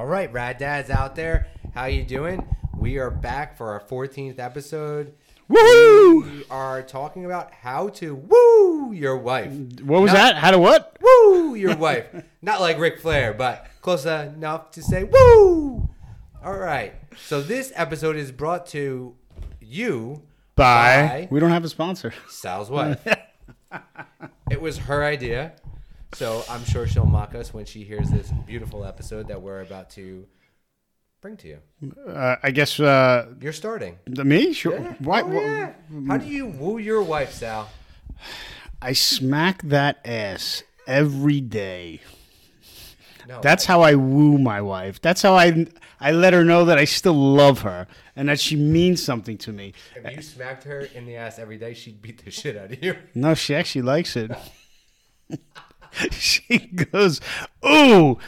All right, rad dads out there, how you doing? We are back for our 14th episode. Woo! We are talking about how to woo your wife. What was Not- that? How to what? Woo your wife. Not like Ric Flair, but close enough to say woo. All right. So this episode is brought to you Bye. We don't have a sponsor. Sal's wife. it was her idea. So I'm sure she'll mock us when she hears this beautiful episode that we're about to bring to you. Uh, I guess uh, You're starting. the- me. Sure. Yeah. Why? Oh, yeah. How do you woo your wife, Sal? I smack that ass every day. No, That's how I woo my wife. That's how I I let her know that I still love her and that she means something to me. if you smacked her in the ass every day, she'd beat the shit out of you. No, she actually likes it. she goes, "Ooh,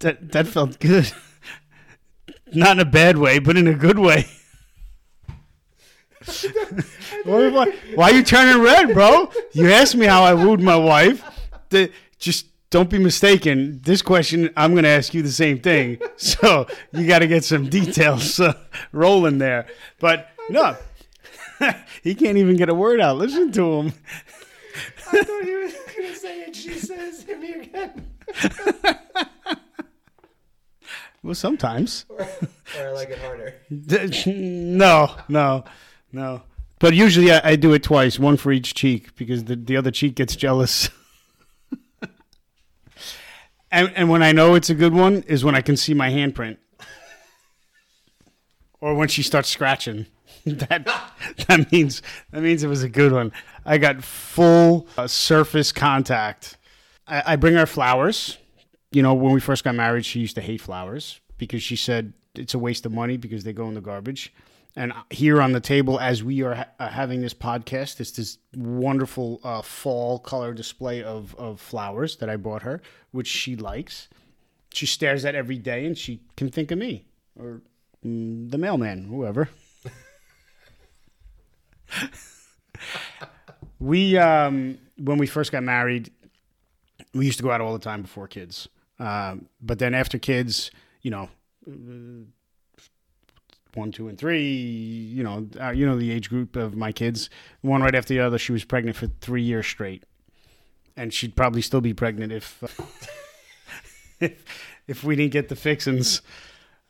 that that felt good." Not in a bad way, but in a good way. why, why, why are you turning red, bro? You asked me how I wooed my wife. The, just don't be mistaken. This question, I'm going to ask you the same thing. So you got to get some details uh, rolling there. But no, he can't even get a word out. Listen to him. I thought he was to say it. She says, hit me again. Well, sometimes. Or, or I like it harder. no, no, no. But usually I, I do it twice, one for each cheek, because the, the other cheek gets jealous. and and when I know it's a good one is when I can see my handprint, or when she starts scratching. that that means that means it was a good one. I got full uh, surface contact. I, I bring her flowers. You know, when we first got married, she used to hate flowers because she said it's a waste of money because they go in the garbage. And here on the table, as we are ha- uh, having this podcast, it's this wonderful uh, fall color display of, of flowers that I bought her, which she likes. She stares at every day and she can think of me or mm, the mailman, whoever. We, um, when we first got married, we used to go out all the time before kids. Um, but then after kids, you know, uh, one, two, and three, you know, uh, you know the age group of my kids. One right after the other, she was pregnant for three years straight, and she'd probably still be pregnant if uh, if, if we didn't get the fixins.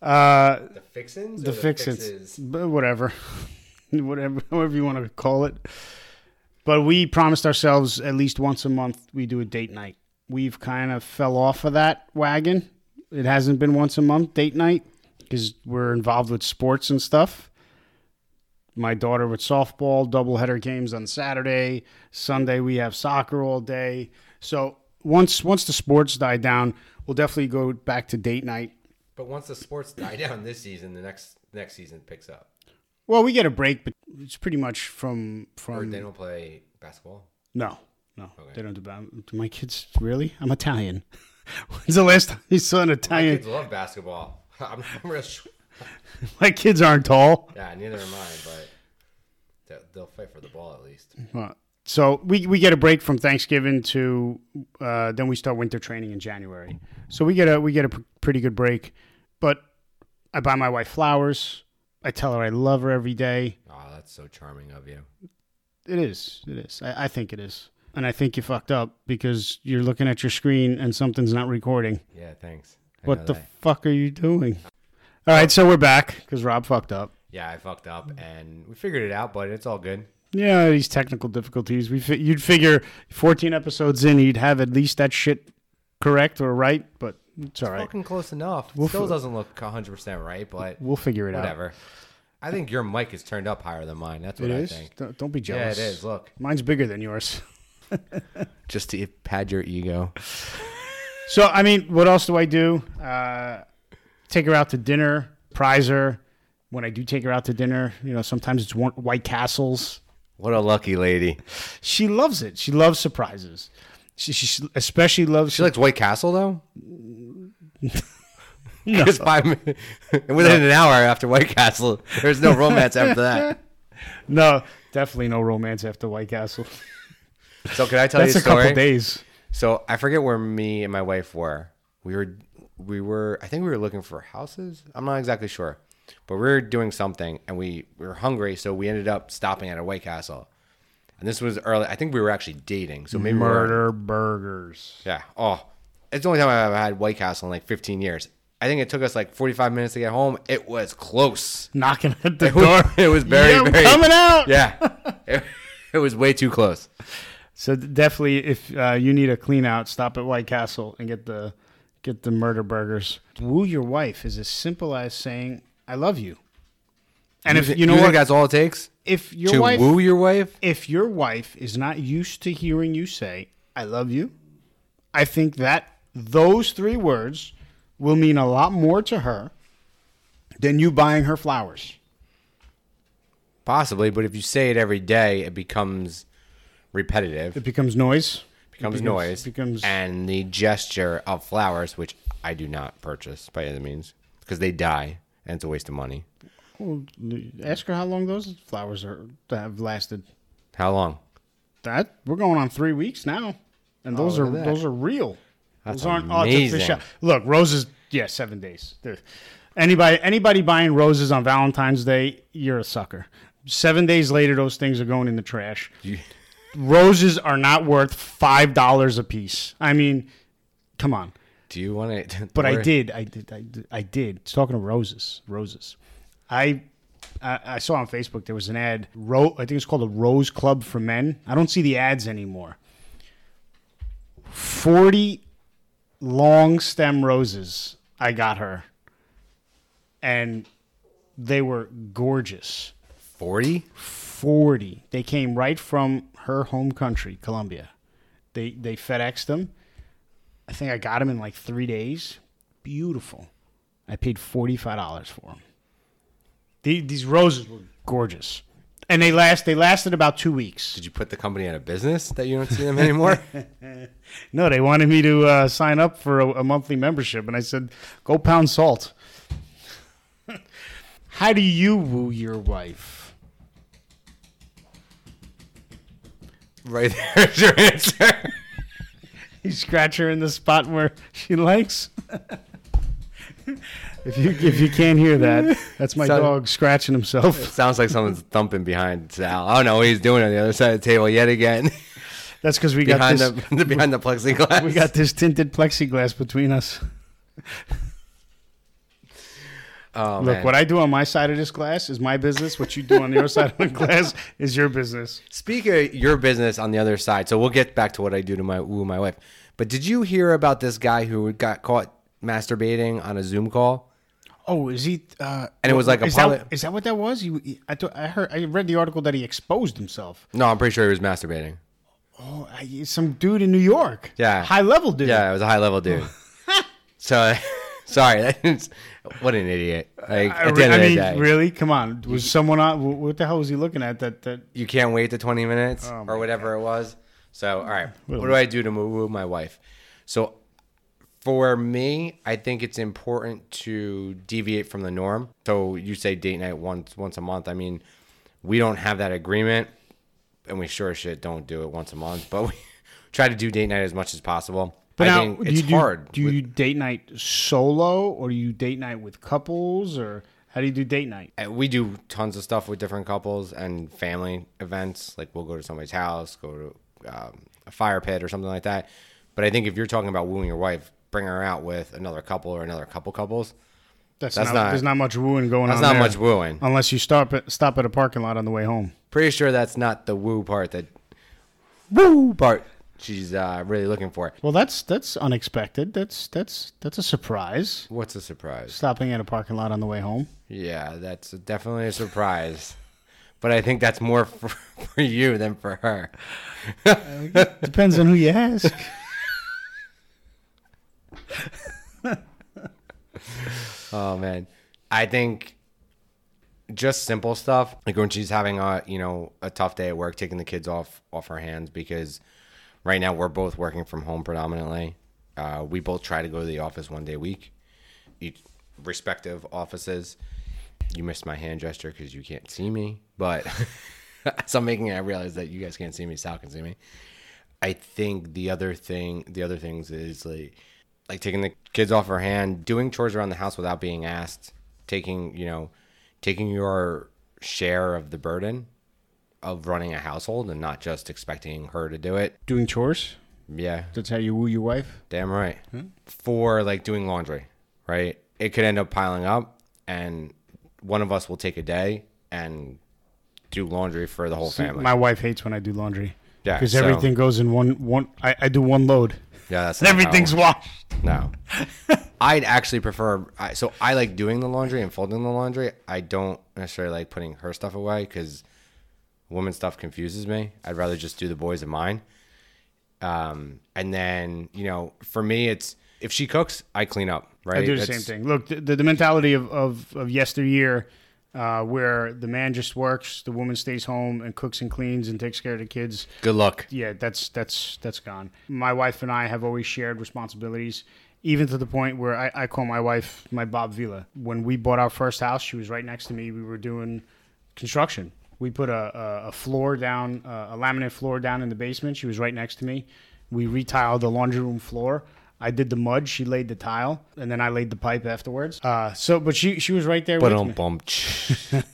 Uh, The fixins? or the fixins, fixes? but whatever, whatever, however you want to call it. But we promised ourselves at least once a month we do a date night. We've kind of fell off of that wagon. It hasn't been once a month date night because we're involved with sports and stuff. My daughter with softball, doubleheader games on Saturday. Sunday we have soccer all day. So once once the sports die down, we'll definitely go back to date night. But once the sports die down this season, the next next season picks up. Well, we get a break, but it's pretty much from Or from they don't play basketball. no, no, Okay. they don't do. my kids really? I'm Italian. When's the last time you saw an Italian? My kids love basketball. I'm, I'm real My kids aren't tall. yeah, neither am I, but they'll, they'll fight for the ball at least. Uh, So we, we get a break from Thanksgiving to uh, then we start winter training in January. So we get a we get a pr- pretty good break. But I buy my wife flowers. I tell her I love her every day. Oh, that's so charming of you. It is. It is. I, I think it is. And I think you fucked up because you're looking at your screen and something's not recording. Yeah, thanks. I What the that. fuck are you doing? All right, so we're back because Rob fucked up. yeah, I fucked up and we figured it out, but it's all good. Yeah, these technical difficulties. We fi- you'd figure 14 episodes in, you'd have at least that shit correct or right, but it's all right. Fucking close enough. We'll Still fi- doesn't look 100% right, but We'll figure it out. whatever. I think your mic is turned up higher than mine. That's what It I is. think. Don't, don't be jealous. Yeah, jealous. it is. Look, Mine's bigger than yours. just to pad your ego. So, I mean, what else do I do? Uh, take her out to dinner, prize her. When I do take her out to dinner, you know, sometimes it's one, White Castles. What a lucky lady. She loves it. She loves surprises. She, she especially loves. She likes White Castle though. No. Because five minutes, within an hour after White Castle, there's no romance after that. no, definitely no romance after White Castle. So can I tell That's you a a story? couple days. So I forget where me and my wife were. We were we were I think we were looking for houses. I'm not exactly sure, but we were doing something and we, we were hungry, so we ended up stopping at a White Castle. And this was early. I think we were actually dating, so maybe we were- Murder burgers. yeah. Oh, it's the only time I've had White Castle in like 15 years. I think it took us like 45 minutes to get home. It was close. Knocking at the It was, door. it was very, Yeah, very coming out. Yeah, it, it was way too close. So definitely, if uh, you need a clean out, stop at White Castle and get the get the murder burgers. Woo your wife is as simple as saying "I love you." And if thi- you know think what, that's all it takes if your to wife, woo your wife. if your wife is not used to hearing you say "I love you," I think that those three words will mean a lot more to her than you buying her flowers. Possibly, but if you say it every day, it becomes repetitive. It becomes noise. becomes, becomes- noise, becomes- and the gesture of flowers, which I do not purchase by any means, because they die and it's a waste of money. Well, ask her how long those flowers are have lasted. How long? That we're going on three weeks now, and oh, those Oh, are at that. those are real. That's those aren't amazing. artificial. Look, roses. Yeah, seven days. They're- Anybody anybody buying roses on Valentine's Day, you're a sucker. Seven days later, those things are going in the trash. Roses are not worth five dollars a piece. I mean, come on. Do you want to? But I did, I did, I did, I did. Talking of roses, roses. I, I, I saw on Facebook there was an ad. Ro- I think it's called a Rose Club for Men. I don't see the ads anymore. Forty long stem roses. I got her, and they were gorgeous. Forty. 40. They came right from her home country, Colombia. They they FedExed them. I think I got them in like three days. Beautiful. I paid forty five dollars for them. these roses were gorgeous, and they last. They lasted about two weeks. Did you put the company out of business that you don't see them anymore? No, they wanted me to uh, sign up for a, a monthly membership, and I said, "Go pound salt." How do you woo your wife? right there's your answer. You scratch her in the spot where she likes. If you if you can't hear that, that's my dog scratching himself. Sounds like someone's thumping behind Sal. I don't know what he's doing on the other side of the table yet again. That's because we got behind this. the behind the plexiglass. We got this tinted plexiglass between us. Oh Look, man. what I do on my side of this glass is my business. What you do on your side of the glass is your business. Speak of your business on the other side, so we'll get back to what I do to my woo my wife. But did you hear about this guy who got caught masturbating on a Zoom call? Oh, is he? Uh, And it was like a is pilot- That, is that what that was? He, I thought I heard. I read the article that he exposed himself. No, I'm pretty sure he was masturbating. Oh, I, some dude in New York. Yeah. high level dude. Yeah, it was a high level dude. so, sorry, what an idiot! Like I, at the end I mean, day, really? Come on. Was someone on? What the hell was he looking at? That that you can't wait the 20 minutes Oh or whatever it was. So, all right, What what do I do to woo my wife? So, for me, I think it's important to deviate from the norm. So, you say date night once once a month. I mean, we don't have that agreement, and we sure as shit don't do it once a month. But we try to do date night as much as possible. But I now, it's do, hard. Do with- you date night solo, or do you date night with couples, or how do you do date night? Uh, we do tons of stuff with different couples and family events. Like we'll go to somebody's house, go to um, a fire pit or something like that. But I think if you're talking about wooing your wife, bring her out with another couple or another couple couples. That's, That's not, not- There's not much wooing going That's on. not there, much wooing. unless you stop at stop at a parking lot on the way home. Pretty sure that's not the woo part that woo part she's uh, really looking for. Well, that's that's unexpected. That's that's that's a surprise. What's a surprise? Stopping at a parking lot on the way home. Yeah, that's definitely a surprise. But I think that's more for, for you than for her. Depends on who you ask. Oh man, I think just simple stuff like when she's having a you know a tough day at work, taking the kids off off her hands because right now we're both working from home predominantly. Uh, we both try to go to the office one day a week, each respective offices. You missed my hand gesture because you can't see me, but so I'm making it, I realize that you guys can't see me. Sal can see me. I think the other thing, the other things is like, like taking the kids off her hand, doing chores around the house without being asked, taking, you know, taking your share of the burden of running a household and not just expecting her to do it. Doing chores. Yeah, That's how you woo your wife. damn right. Hmm? For like doing laundry, right? It could end up piling up and one of us will take a day and do laundry for the whole family. My wife hates when I do laundry. Yeah, because so- everything goes in one one. I, I do one load. Yeah, that's not how it Everything's works. washed. No. I'd actually prefer. I, so I like doing the laundry and folding the laundry. I don't necessarily like putting her stuff away because women's stuff confuses me. I'd rather just do the boys and mine. Um, and then you know, for me, it's if she cooks, I clean up. Right? I do the That's- same thing. Look, the, the, the mentality of, of, of yesteryear, uh, where the man just works, the woman stays home and cooks and cleans and takes care of the kids. Good luck. Yeah, that's that's that's gone. My wife and I have always shared responsibilities, even to the point where I, I call my wife my Bob Vila. When we bought our first house, she was right next to me. We were doing construction. We put a, a, a floor down, uh, a laminate floor down in the basement. She was right next to me. We retiled the laundry room floor. I did the mud. She laid the tile, and then I laid the pipe afterwards. Uh, so, but she she was right there But with me.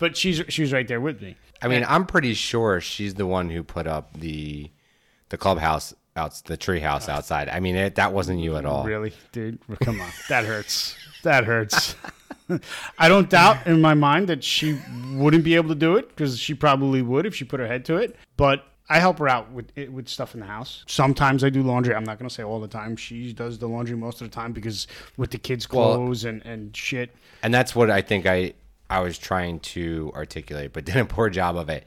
But she's she was right there with me. I mean, I'm pretty sure she's the one who put up the the clubhouse out the tree house outside. I mean, it, that wasn't you at all. Really, dude? Come on, that hurts. That hurts. I don't doubt in my mind that she wouldn't be able to do it because she probably would if she put her head to it. But I help her out with it, with stuff in the house. Sometimes I do laundry. I'm not gonna say all the time. She does the laundry most of the time because with the kids' Well- clothes and and shit. and that's what I think I I was trying to articulate, but did a poor job of it.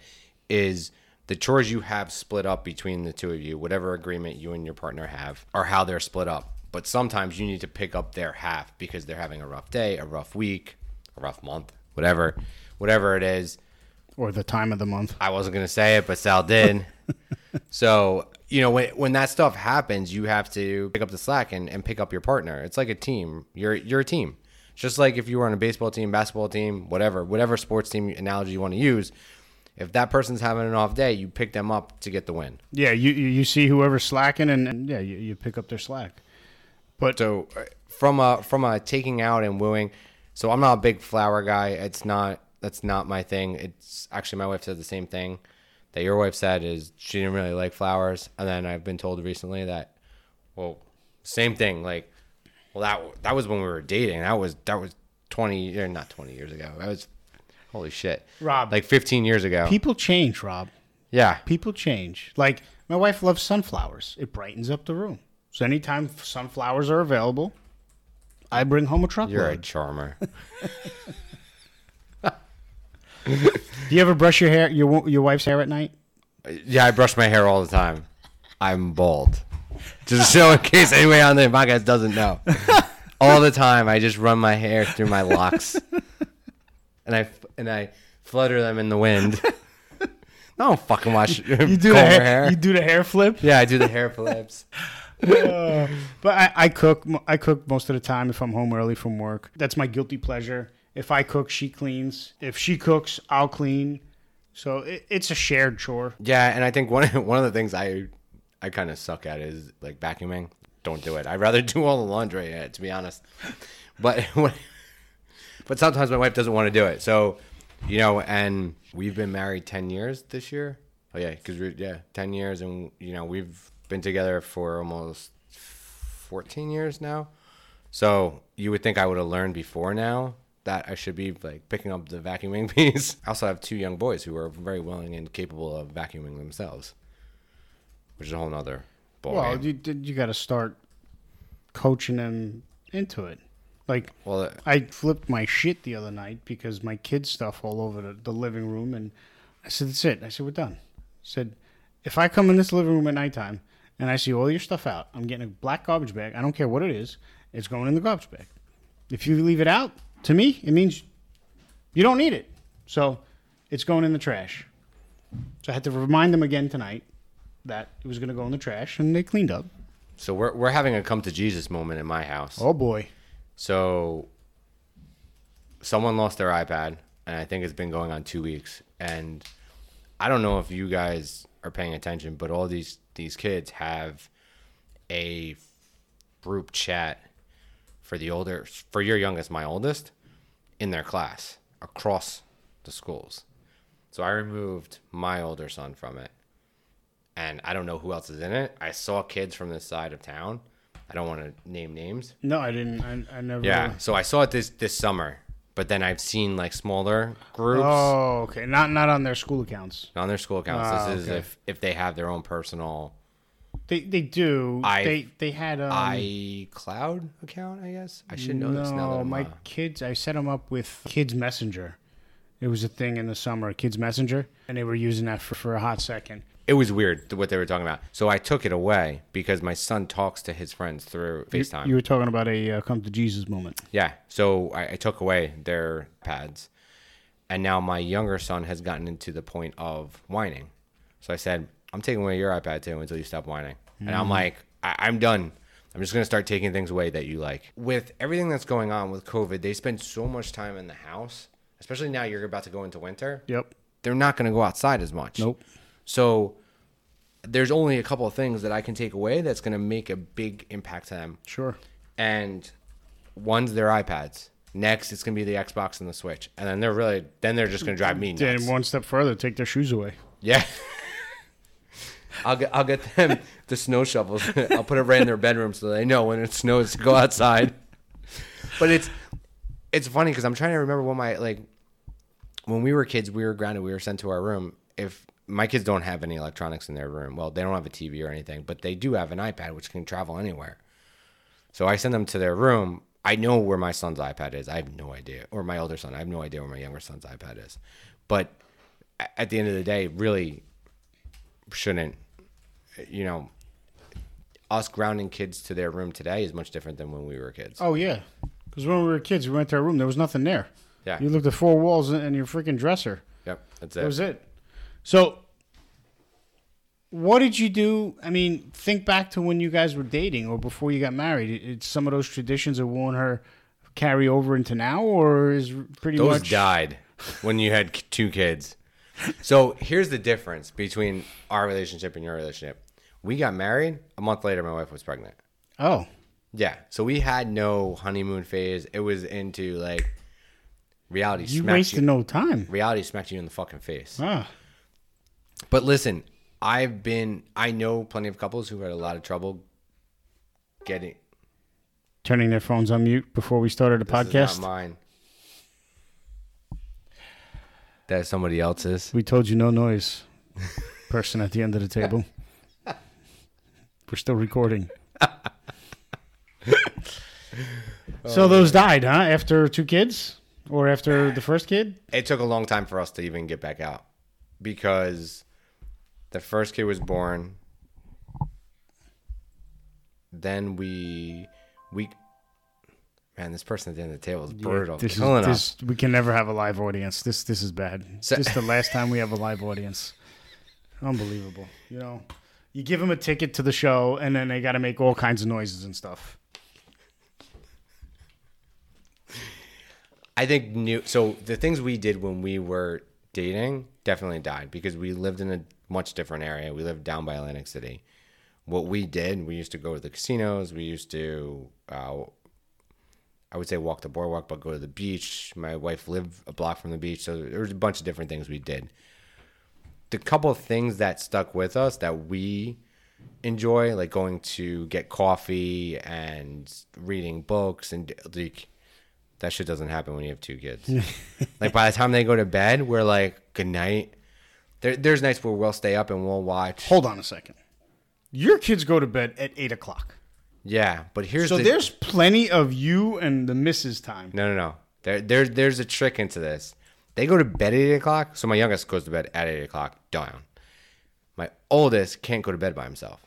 Is the chores you have split up between the two of you, whatever agreement you and your partner have, are how they're split up. But sometimes you need to pick up their half because they're having a rough day, a rough week, a rough month, whatever, whatever it is. Or the time of the month. I wasn't gonna say it, but Sal did. so you know when when that stuff happens, you have to pick up the slack and, and pick up your partner. It's like a team. You're you're a team. Just like if you were on a baseball team, basketball team, whatever, whatever sports team analogy you want to use. If that person's having an off day, you pick them up to get the win. Yeah, you you see whoever's slacking and, and yeah, you, you pick up their slack. But So uh, from a from a taking out and wooing, so I'm not a big flower guy. It's not that's not my thing. It's actually my wife said the same thing that your wife said is she didn't really like flowers, and then I've been told recently that well, same thing. Like, well that that was when we were dating. That was that was twenty or not twenty years ago. That was holy shit, Rob. like fifteen years ago. people change, Rob. yeah, people change. Like my wife loves sunflowers. It brightens up the room. So anytime sunflowers are available, I bring home a truckload. you're a charmer. Do you ever brush your hair, your your wife's hair at night? Yeah, I brush my hair all the time. I'm bald. Just so in case anybody on the podcast doesn't know. All the time, I just run my hair through my locks, and I and I flutter them in the wind. I don't fucking watch You do the hair, You do the hair flip. yeah, I do the hair flips. Uh, but I, I cook. I cook most of the time if I'm home early from work. That's my guilty pleasure. If I cook, she cleans. If she cooks, I'll clean. So it, it's a shared chore. Yeah, and I think one one of the things I I kind of suck at is like vacuuming. Don't do it. I'd rather do all the laundry, uh, to be honest. But when, but sometimes my wife doesn't want to do it. So, you know, and we've been married ten years this year. Oh yeah, because we yeah ten years, and you know we've been together for almost fourteen years now. So you would think I would have learned before now that I should be like picking up the vacuuming piece. I also have two young boys who are very willing and capable of vacuuming themselves, which is a whole nother ball Well, game. you you got to start coaching them into it. Like Well, uh, I flipped my shit the other night because my kids' stuff all over the, the living room, and I said, "That's it." I said, "We're done." I said, "If I come in this living room at nighttime and I see all your stuff out, I'm getting a black garbage bag. I don't care what it is. It's going in the garbage bag. If you leave it out, to me, it means you don't need it. So it's going in the trash." So I had to remind them again tonight that it was going to go in the trash, and they cleaned up. so we're we're having a come to Jesus moment in my house. Oh boy. So someone lost their iPad, and I think it's been going on two weeks. And I don't know if you guys are paying attention, but all these these kids have a group chat for the older for your youngest, my oldest, in their class across the schools. So I removed my older son from it. And I don't know who else is in it. I saw kids from this side of town. I don't want to name names. No, I didn't. I, I never. Yeah. So I saw it this this summer, but then I've seen like smaller groups Oh, okay. Not not on their school accounts. on their school accounts. Ah, this is okay. if if they have their own personal They they do. I- they they had um, iCloud account. I guess I should know this now. That No, my uh, kids. I set them up with Kids Messenger. It was a thing in the summer, Kids Messenger, and they were using that for, for a hot second. it was weird what they were talking about. So I took it away because my son talks to his friends through FaceTime. You were talking about a uh, come to Jesus moment. Yeah. So I, I took away their pads. And now my younger son has gotten into the point of whining. So I said, I'm taking away your iPad too until you stop whining. And I'm mm. like, I- I'm done. I'm just going to start taking things away that you like. With everything that's going on with COVID, they spend so much time in the house, especially now you're about to go into winter. Yep. They're not going to go outside as much. Nope. So there's only a couple of things that I can take away that's going to make a big impact to them Sure. and one's their iPads. Next, it's gonna be the Xbox and the Switch, and then they're really then they're just gonna drive me nuts. Then one step further, take their shoes away. Yeah, I'll get I'll get them the snow shovels. I'll put it right in their bedroom so they know when it snows to go outside. But it's it's funny because I'm trying to remember when my like when we were kids, we were grounded. We were sent to our room. If my kids don't have any electronics in their room, well, they don't have a TV or anything, but they do have an iPad which can travel anywhere. So I send them to their room. I know where my son's iPad is. I have no idea, or my older son. I have no idea where my younger son's iPad is. But at the end of the day, really shouldn't, you know, us grounding kids to their room today is much different than when we were kids. Oh yeah, because when we were kids, we went to our room. There was nothing there. Yeah. You looked at four walls and your freaking dresser. Yep, that's it. That was it. So, what did you do? I mean, think back to when you guys were dating or before you got married. It's some of those traditions of won't her carry over into now, or is pretty Those much died when you had two kids. So here's the difference between our relationship and your relationship. We got married. A month later, my wife was pregnant. Oh, Yeah. So we had no honeymoon phase. It was into like reality. you wasted you, no time. reality smacked you in the fucking face. Ah, But listen, I've been. I know plenty of couples who had a lot of trouble getting. turning their phones on mute before we started the This is podcast. not mine. That is somebody else's. We told you no noise. Person at the end of the table. We're still recording. so those died, huh? After two kids, or after the first kid? it took a long time for us to even get back out because the first kid was born then we we man this person at the end of the table is brutal This is, killing us this, we can never have a live audience. This this is bad. So- this is the last time we have a live audience. Unbelievable. You know, you give them a ticket to the show, and then they got to make all kinds of noises and stuff. i think new so the things we did when we were dating definitely died because we lived in a much different area we lived down by atlantic city what we did we used to go to the casinos we used to uh, I would say walk the boardwalk, but go to the beach. My wife lived a block from the beach, so there was a bunch of different things we did. The couple of things that stuck with us that we enjoy, like going to get coffee and reading books, and like that shit doesn't happen when you have two kids. like by the time they go to bed, we're like, good night. There, there's nights where we'll stay up and we'll watch. Hold on a second. Your kids go to bed at eight o'clock, Yeah, but here's so the, there's plenty of you and the missus time. No, no, no. There, there, there's a trick into this. They go to bed at eight o'clock. So my youngest goes to bed at eight o'clock. Down. My oldest can't go to bed by himself,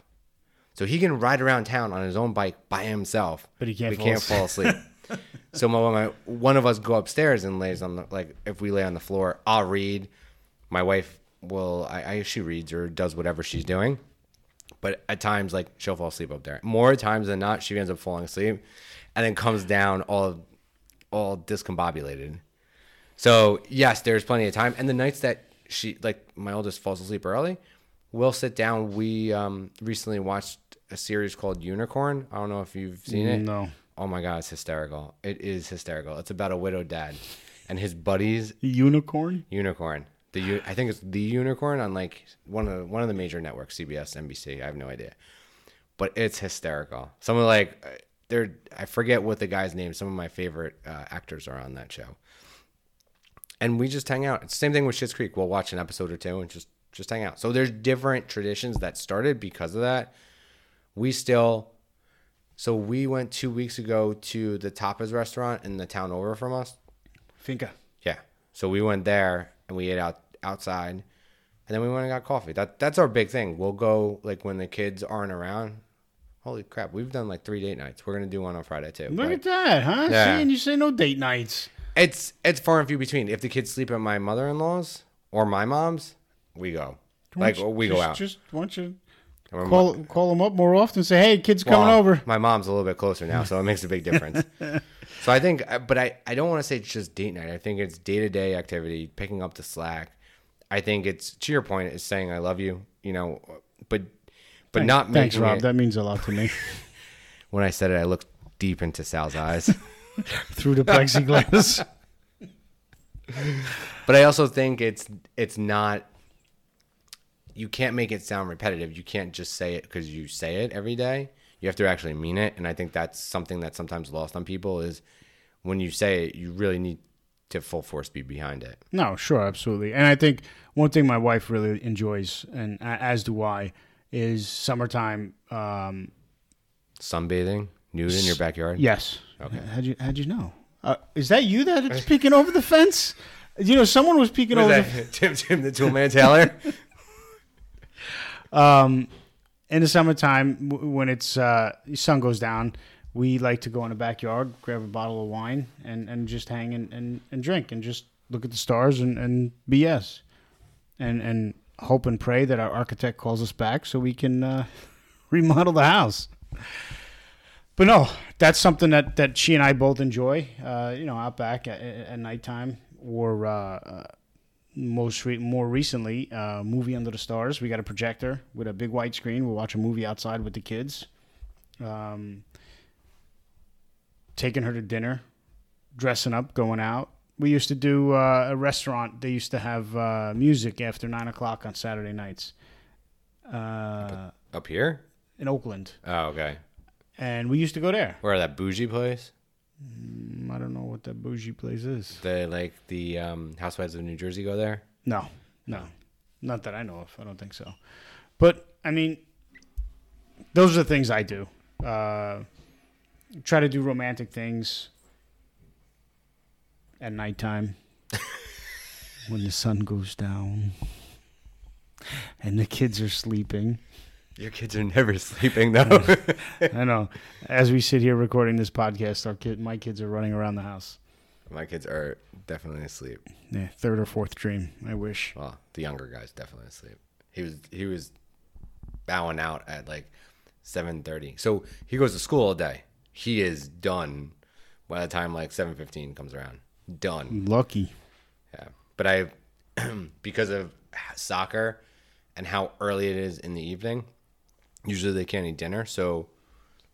so he can ride around town on his own bike by himself. But he can't He fall can't fall asleep. so my, my one of us go upstairs and lays on the like if we lay on the floor, I'll read. My wife will. I, I she reads or does whatever she's doing. But at times, like she'll fall asleep up there. More times than not, she ends up falling asleep, and then comes down all, all discombobulated. So yes, there's plenty of time. And the nights that she, like my oldest, falls asleep early, we'll sit down. We um, recently watched a series called Unicorn. I don't know if you've seen it. No. Oh my god, it's hysterical. It is hysterical. It's about a widowed dad and his buddies Unicorn? Unicorn. The U- I think it's the Unicorn on like one of the, one of the major networks, CBS, NBC. I have no idea, but it's hysterical. Some of like uh, they're I forget what the guy's name. Some of my favorite uh, actors are on that show, and we just hang out. It's the same thing with Schitt's Creek. We'll watch an episode or two and just just hang out. So there's different traditions that started because of that. We still. So we went two weeks ago to the Tapas restaurant in the town over from us. Finca. Yeah. So we went there and we ate out outside, and then we went and got coffee. That that's our big thing. We'll go like when the kids aren't around. Holy crap, we've done like three date nights. We're gonna do one on Friday too. Look but at that, huh? Yeah. See, and you say no date nights. It's it's far and few between. If the kids sleep at my mother in law's or my mom's, we go. Like you we go out. Just don't you call call them up more often? Say, hey, kids coming over. My mom's a little bit closer now, so it makes a big difference. so I think, uh, but I, I don't want to say it's just date night. I think it's day to day activity, picking up the slack. I think it's to your point, is saying I love you, you know, but but not Thanks, Rob. it- That means a lot to me. when I said it, I looked deep into Sal's eyes. Through the plexiglass. but I also think it's it's not. You can't make it sound repetitive. You can't just say it because you say it every day. You have to actually mean it, and I think that's something that's sometimes lost on people is when you say it, you really need to full force be behind it. No, sure, absolutely. And I think one thing my wife really enjoys, and as do I, is summertime. Um, Sunbathing, nude in your backyard. yes. Okay. How'd you How'd you know? Uh, is that you that is peeking over the fence? You know, someone was peeking Was over. that Tim Tim the Toolman Taylor? The, um, in the summertime, w- when it's uh, sun goes down, we like to go in the backyard, grab a bottle of wine, and, and just hang and, and, and drink and just look at the stars and, and BS, and and hope and pray that our architect calls us back so we can uh, remodel the house. But no, that's something that, that she and I both enjoy. Uh, you know, out back at, at nighttime, or uh, uh, most re- more recently, uh, movie under the stars. We got a projector with a big white screen. We'll watch a movie outside with the kids. Um, taking her to dinner, dressing up, going out. We used to do uh, a restaurant. They used to have uh, music after nine o'clock on Saturday nights uh, Up here? in Oakland, Oh, okay. And we used to go there. Where that bougie place? Mm, I don't know what that bougie place is. The like the um, Housewives of New Jersey go there. No, no, not that I know of. I don't think so. But I mean, those are the things I do. Uh, try to do romantic things at nighttime when the sun goes down and the kids are sleeping. Your kids are never sleeping though. I know. As we sit here recording this podcast, our kid, my kids are running around the house. My kids are definitely asleep. Yeah, third or fourth dream. I wish. Well, the younger guy's definitely asleep. He was he was bowing out at like seven thirty. So he goes to school all day. He is done by the time like seven fifteen comes around. Done. Lucky. Yeah. But I because of soccer and how early it is in the evening, usually they can't eat dinner. So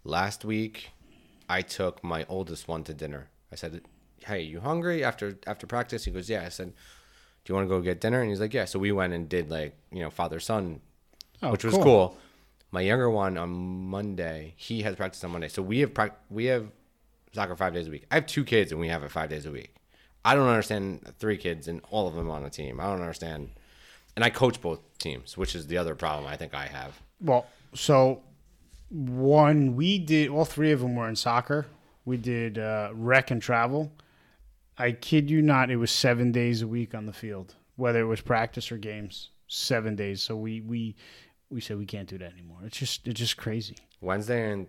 last week I took my oldest one to dinner. I said, "Hey, you hungry after after practice?" He goes, "Yeah." I said, "Do you want to go get dinner?" And he's like, "Yeah." So we went and did like, you know, father son, Oh, which was cool. cool. My younger one on Monday, he has practice on Monday. So we have prac- we have soccer 5 days a week. I have two kids and we have it 5 days a week. I don't understand three kids and all of them on a team. I don't understand. And I coach both teams, which is the other problem I think I have. Well, so one we did all three of them were in soccer. We did uh, rec and travel. I kid you not, it was seven days a week on the field, whether it was practice or games. Seven days. So we we we said we can't do that anymore. It's just it's just crazy. Wednesday and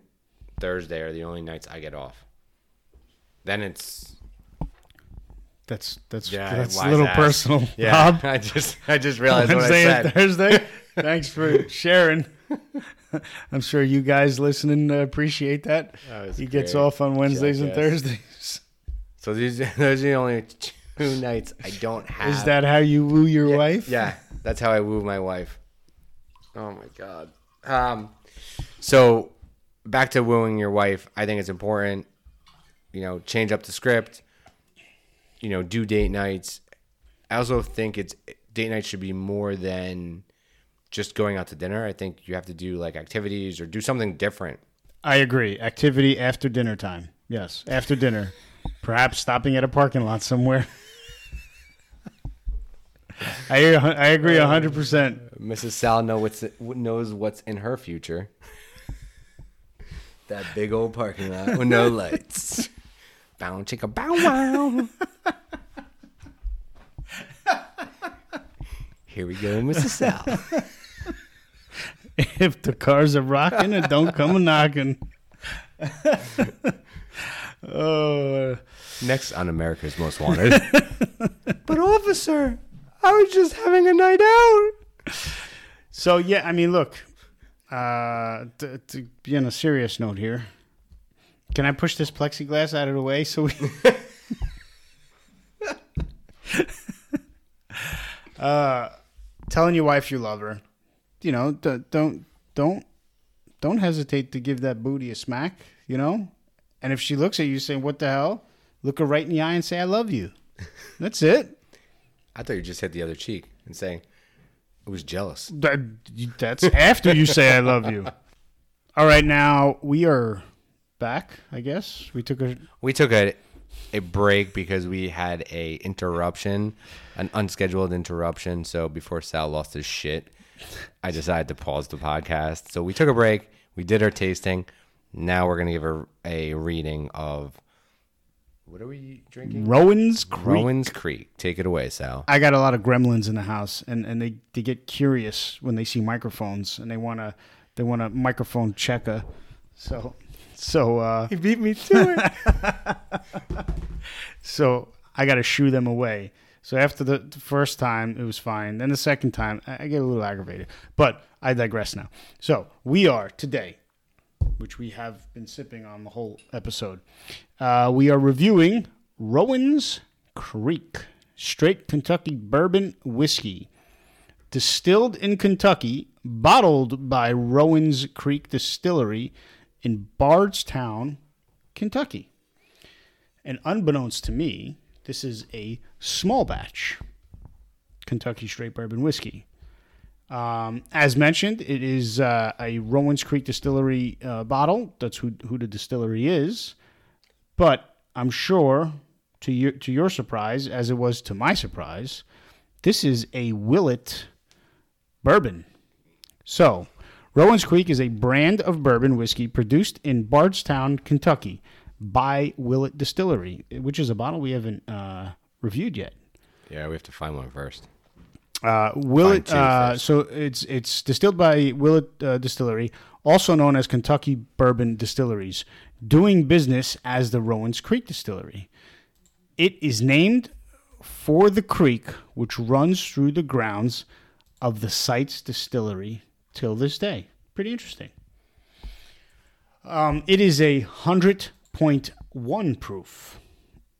Thursday are the only nights I get off. Then it's That's that's Yeah, that's a little ass. personal. yeah. Rob. I just I just realized what I Wednesday said. Thursday. Thanks for sharing. I'm sure you guys listening appreciate that. Was He gets off on Wednesdays and Thursdays. So these those are the only two nights I don't have. Is that how you woo your yeah, wife? Yeah, that's how I woo my wife. Oh my god. Um, so back to wooing your wife. I think it's important. You know, change up the script. You know, do date nights. I also think it's date nights should be more than just going out to dinner. I think you have to do like activities or do something different. I agree. Activity after dinner time. Yes, after dinner. Perhaps stopping at a parking lot somewhere. I I agree hundred percent. Mrs. Sal know what's knows what's in her future. that big old parking lot with no lights. Bow chicka bow wow. Here we go, Mrs. Sal. If the cars are rocking, it don't come a knocking. oh, Next on America's Most Wanted. but officer, I was just having a night out. so yeah. I mean, look. Uh, to, to be on a serious note here, can I push this plexiglass out of the way so we? uh, telling your wife you love her, you know, d- don't don't don't hesitate to give that booty a smack, you know. And if she looks at you saying, "What the hell?" Look her right in the eye and say, "I love you." That's it. I thought you just hit the other cheek and saying I was jealous. That, that's after you say I love you. All right, now we are back. I guess we took a We took a a break because we had a interruption, an unscheduled interruption. So before Sal lost his shit, I decided to pause the podcast. So we took a break. We did our tasting. Now we're gonna give a, a reading of what are we drinking? Rowan's Creek. Rowan's Creek. Take it away, Sal. I got a lot of gremlins in the house, and, and they, they get curious when they see microphones, and they wanna they want a microphone checker. So so uh, He beat me to it. so I got to shoo them away. So after the, the first time, it was fine. Then the second time, I, I get a little aggravated. But I digress now. So we are today, which we have been sipping on the whole episode. Uh, we are reviewing Rowan's Creek Straight Kentucky Bourbon Whiskey, distilled in Kentucky, bottled by Rowan's Creek Distillery in Bardstown, Kentucky. And unbeknownst to me, this is a small batch Kentucky straight bourbon whiskey. Um, as mentioned, it is uh, a Rowan's Creek Distillery uh, bottle. That's who, who the distillery is. But I'm sure, to your, to your surprise, as it was to my surprise, this is a Willet bourbon. So, Rowan's Creek is a brand of bourbon whiskey produced in Bardstown, Kentucky by Willet Distillery, which is a bottle we haven't uh, reviewed yet. yeah, we have to find one first. Uh, Willet. Uh, so it's it's distilled by Willet uh, Distillery, also known as Kentucky Bourbon Distilleries, doing business as the Rowan's Creek Distillery. It is named for the creek which runs through the grounds of the site's distillery till this day. Pretty interesting. Um, it is a hundred point one proof.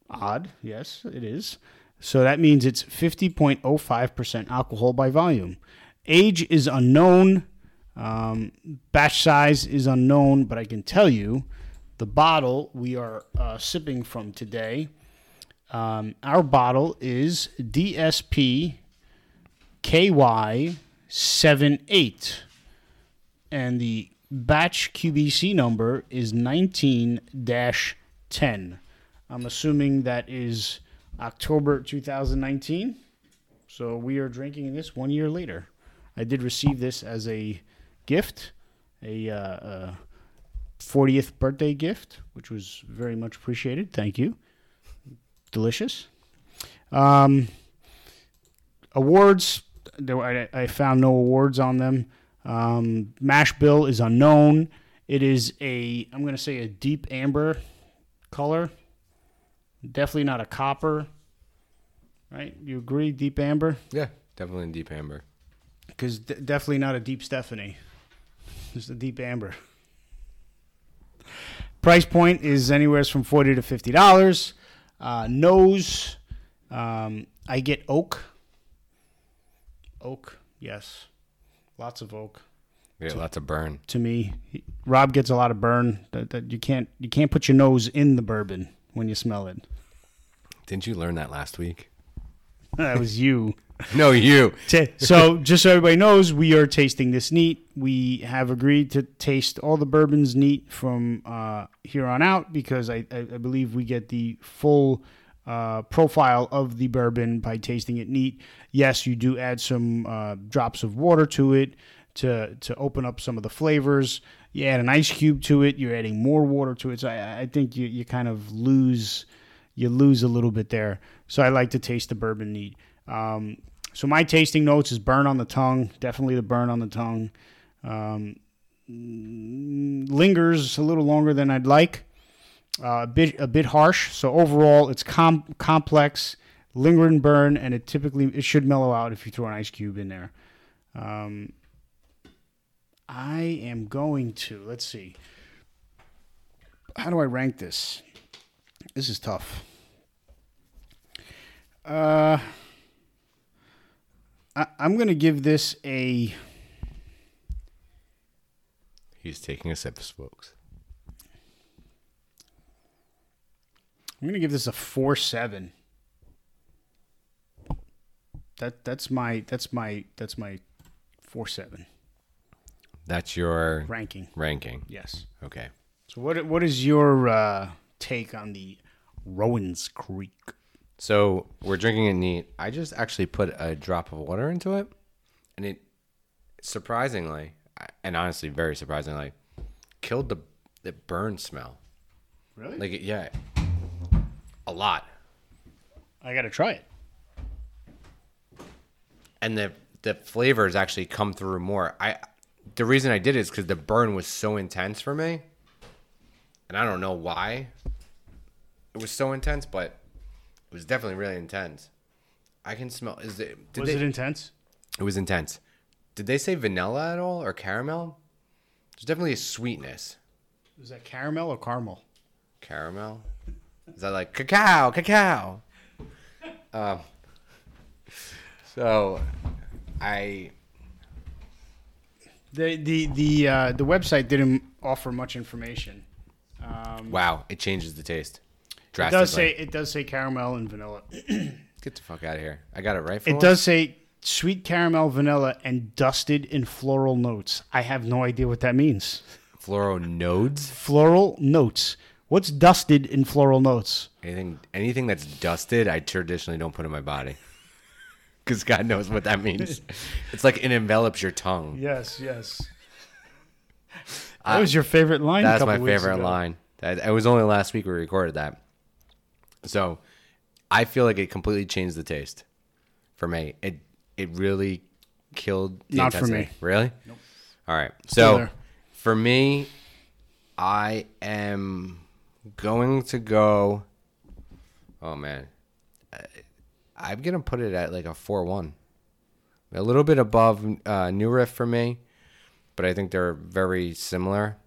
Odd, yes, it is. So that means it's 50.05% alcohol by volume. Age is unknown. Um, batch size is unknown, but I can tell you the bottle we are uh, sipping from today. Um, our bottle is DSP KY 78, and the batch QBC number is 19 10. I'm assuming that is October 2019. So we are drinking this one year later. I did receive this as a gift, a uh, uh, 40th birthday gift, which was very much appreciated. Thank you. Delicious. Um, awards, there I, I found no awards on them. Um, mash bill is unknown. It is a, I'm going to say a deep amber color. Definitely not a copper. Right? You agree, deep amber? Yeah, definitely in deep amber. Because d- definitely not a deep Stephanie. Just a deep amber. Price point is anywhere from forty to fifty dollars. Uh, nose, um, I get oak. Oak, yes, lots of oak. Yeah, lots of burn. to me. He- Rob gets a lot of burn that, that you can't you can't put your nose in the bourbon when you smell it. Didn't you learn that last week? That was you. No, you. So just so everybody knows, we are tasting this neat. We have agreed to taste all the bourbons neat from uh, here on out because I, I, I believe we get the full uh, profile of the bourbon by tasting it neat. Yes, you do add some uh, drops of water to it to to open up some of the flavors. You add an ice cube to it. You're adding more water to it. So I, I think you, you kind of lose you lose a little bit there. So I like to taste the bourbon neat. Um, so my tasting notes is burn on the tongue, definitely the burn on the tongue. Um, mm, lingers a little longer than I'd like, uh, a bit a bit harsh. So overall, it's com- complex, lingering burn, and it typically it should mellow out if you throw an ice cube in there. Um, I am going to let's see. How do I rank this? This is tough. Uh, I, I'm to give this a. He's taking a sip, folks. I'm to give this a four seven. That that's my that's my that's my four seven That's your ranking. ranking. Yes. Okay. So what what is your uh, take on the Rowan's Creek? So we're drinking it neat. I just actually put a drop of water into it, and it surprisingly, and honestly, very surprisingly, killed the the burn smell. Really? Like, yeah, a lot. I got to try it. and the the flavors actually come through more. I the reason I did it is because the burn was so intense for me, and I don't know why it was so intense, but it was definitely really intense. I can smell. Is it? Did Was they, it intense? it was intense. Did they say vanilla at all or caramel? There's definitely a sweetness. Was that caramel or caramel? Caramel. Is that like cacao? Cacao. Um. So, I The the the uh, the website didn't offer much information. Um, wow, it changes the taste. it does say it does say caramel and vanilla. Get the fuck out of here. I got it right for It once? does say sweet caramel, vanilla, and dusted in floral notes. I have no idea what that means. Floral nodes. Floral notes. What's dusted in floral notes? Anything anything that's dusted, I traditionally don't put in my body. Because God knows what that means. it's like it envelops your tongue. Yes, yes. That was your favorite line. That's my favorite ago. line. That it was only last week we recorded that. So, I feel like it completely changed the taste for me. It it really killed. The Not for me. Really? Nope. All right. Still So, there. for me, I am going to go. Oh man, I- I'm gonna put it at like a four-one, a little bit above uh, New Riff for me, but I think they're very similar.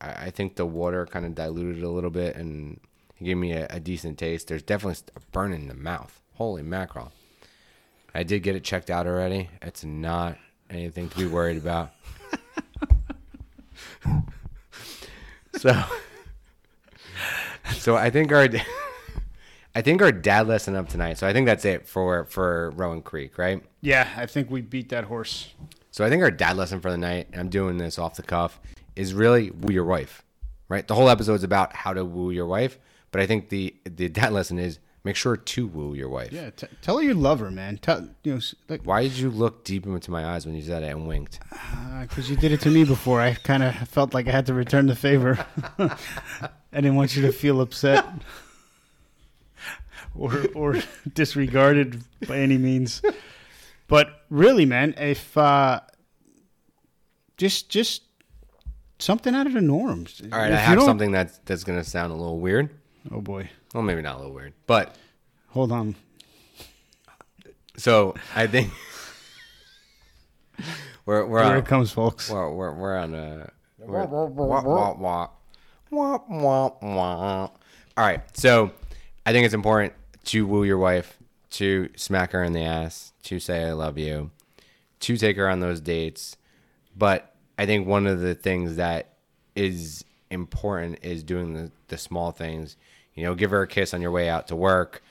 I, I think the water kind of diluted a little bit and it gave me a, a decent taste. There's definitely a burn in the mouth. Holy mackerel! I did get it checked out already. It's not anything to be worried about. so, so I think our, I think our dad lesson up tonight. So I think that's it for for Rowan Creek, right? Yeah, I think we beat that horse. So I think our dad lesson for the night, and I'm doing this off the cuff, is really woo your wife, right? The whole episode's about how to woo your wife, but I think the the dad lesson is make sure to woo your wife. Yeah, t- tell her you love her, man. Tell you know, like Why did you look deep into my eyes when you said it and winked? Uh, because you did it to me before. I kind of felt like I had to return the favor. I didn't want you to feel upset or or disregarded by any means. But really, man, if uh, just just something out of the norms. All right, If I have don't- something that's that's gonna sound a little weird. Oh boy, Well, maybe not a little weird, but hold on. so I think we're we're Here on, it comes, folks. we're, we're, we're on a we're, wah, wah, wah. Wah, wah, wah. All right, so I think it's important to woo your wife, to smack her in the ass, to say I love you, to take her on those dates, but I think one of the things that is important is doing the, the small things. You know, give her a kiss on your way out to work.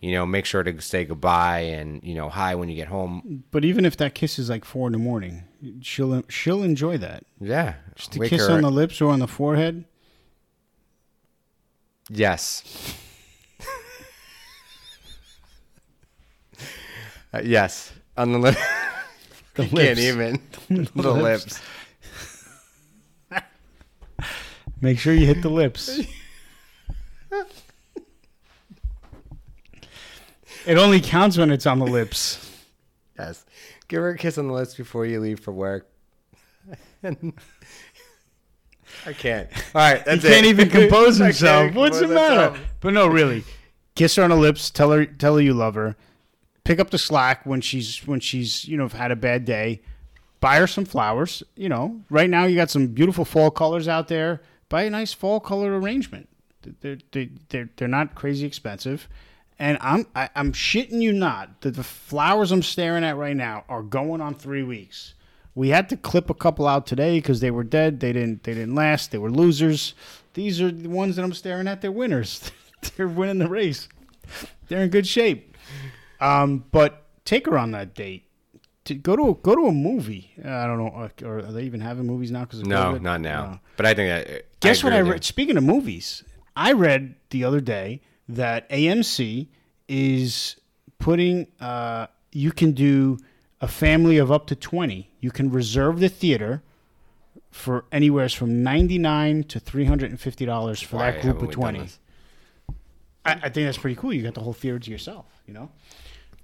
You know, make sure to say goodbye and you know hi when you get home. But even if that kiss is like four in the morning, she'll she'll enjoy that. Yeah, Just a wake kiss her- on the lips or on the forehead. Yes. Uh, yes, on the lip. The Can't even the lips. Make sure you hit the lips. it only counts when it's on the lips. Yes, give her a kiss on the lips before you leave for work. I can't. All right, He can't it. even compose I himself. What's the matter? myself. But no, really, kiss her on the lips. Tell her, tell her you love her. Pick up the slack when she's when she's you know had a bad day. Buy her some flowers. You know, right now you got some beautiful fall colors out there. Buy a nice fall color arrangement. They're they they're they're not crazy expensive. And I'm I, I'm shitting you not that the flowers I'm staring at right now are going on three weeks. We had to clip a couple out today because they were dead. They didn't. They didn't last. They were losers. These are the ones that I'm staring at. They're winners. They're winning the race. They're in good shape. Um, but take her on that date. To go to go to a movie. Uh, I don't know. uh, Or are they even having movies now? Because No, not now. But I think that. Guess what I agree with read? Speaking of movies, I read the other day that AMC is putting. Uh, you can do a family of up to twenty. You can reserve the theater for anywhere from ninety nine to three hundred and fifty dollars for Why that group of twenty. I, I think that's pretty cool. You got the whole theater to yourself, you know.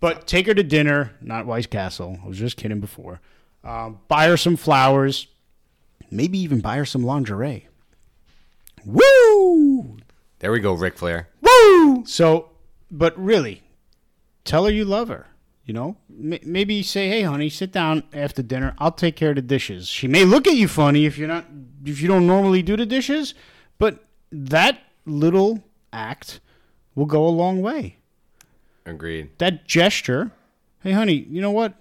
But take her to dinner, not White Castle. I was just kidding before. Um, buy her some flowers, maybe even buy her some lingerie. Woo! There we go, Ric Flair. Woo! So, but really, tell her you love her. You know, M- maybe say, "Hey, honey, sit down after dinner. I'll take care of the dishes." She may look at you funny if you're not if you don't normally do the dishes, but that little act will go a long way. Agreed. That gesture, "Hey, honey, you know what?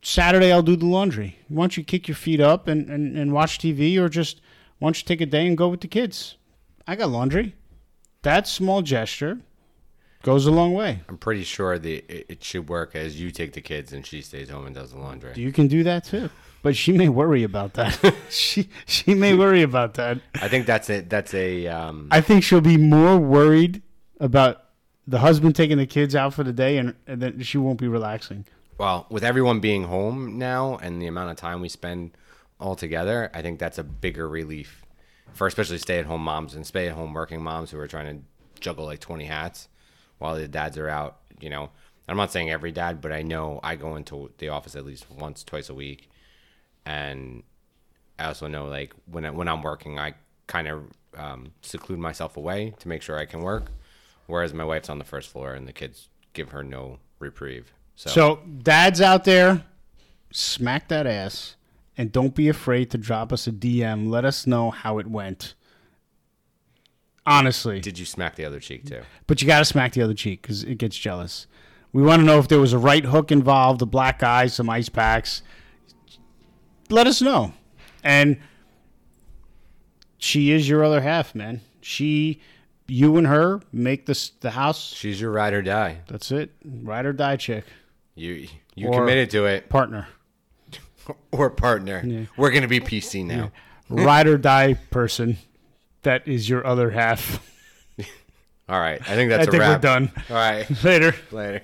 Saturday I'll do the laundry. Why don't you kick your feet up and, and, and watch TV, or just why don't you take a day and go with the kids? I got laundry." That small gesture goes a long way. I'm pretty sure the it, it should work as you take the kids and she stays home and does the laundry. You can do that too. But she may worry about that. she she may worry about that. I think that's it. That's a um, I think she'll be more worried about the husband taking the kids out for the day and, and then she won't be relaxing. well with everyone being home now and the amount of time we spend all together. I think that's a bigger relief for especially stay at home moms and stay at home working moms who are trying to juggle like 20 hats while the dads are out. You know, I'm not saying every dad, but I know I go into the office at least once, twice a week, and I also know like when I, when I'm working, I kind of um, seclude myself away to make sure I can work, whereas my wife's on the first floor and the kids give her no reprieve. So, So dads out there, smack that ass and don't be afraid to drop us a DM. Let us know how it went. Honestly. did you smack the other cheek too? But you got to smack the other cheek because it gets jealous. We want to know if there was a right hook involved, a black eye, some ice packs. Let us know. And she is your other half, man. She, you and her make this the house. She's your ride or die. That's it. Ride or die chick. You you Or- committed to it Partner. or partner. We're gonna be PC now. Ride or die person. That is your other half. All right, I think that's a think wrap. we're done. All right, Later. later.